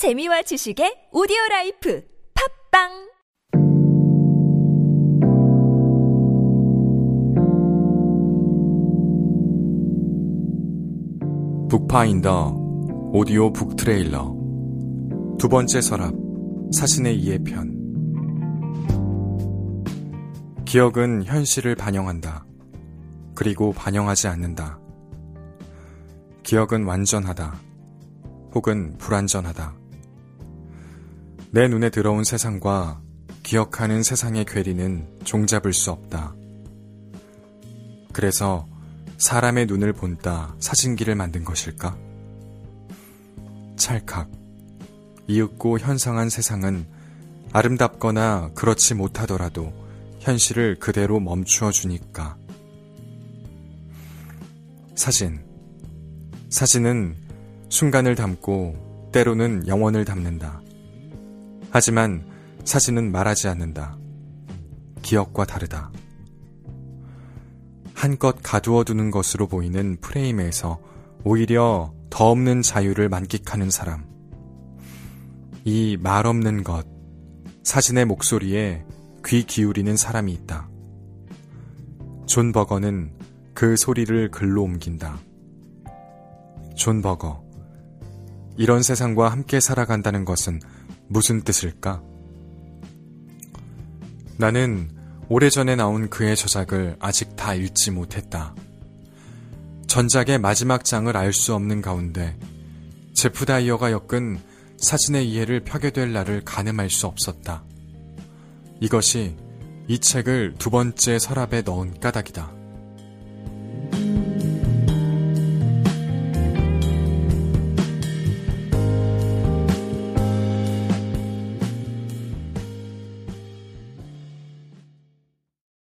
재미와 지식의 오디오 라이프 팟빵 북파인더 오디오 북 트레일러 두 번째 서랍 사진의 이해편 기억은 현실을 반영한다. 그리고 반영하지 않는다. 기억은 완전하다. 혹은 불완전하다. 내 눈에 들어온 세상과 기억하는 세상의 괴리는 종잡을 수 없다. 그래서 사람의 눈을 본다 사진기를 만든 것일까? 찰칵. 이윽고 현상한 세상은 아름답거나 그렇지 못하더라도 현실을 그대로 멈추어 주니까. 사진. 사진은 순간을 담고 때로는 영원을 담는다. 하지만 사진은 말하지 않는다. 기억과 다르다. 한껏 가두어 두는 것으로 보이는 프레임에서 오히려 더 없는 자유를 만끽하는 사람. 이 말 없는 것, 사진의 목소리에 귀 기울이는 사람이 있다. 존 버거는 그 소리를 글로 옮긴다. 존 버거. 이런 세상과 함께 살아간다는 것은 무슨 뜻일까? 나는 오래전에 나온 그의 저작을 아직 다 읽지 못했다. 전작의 마지막 장을 알 수 없는 가운데 제프 다이어가 엮은 사진의 이해를 펴게 될 날을 가늠할 수 없었다. 이것이 이 책을 두 번째 서랍에 넣은 까닭이다.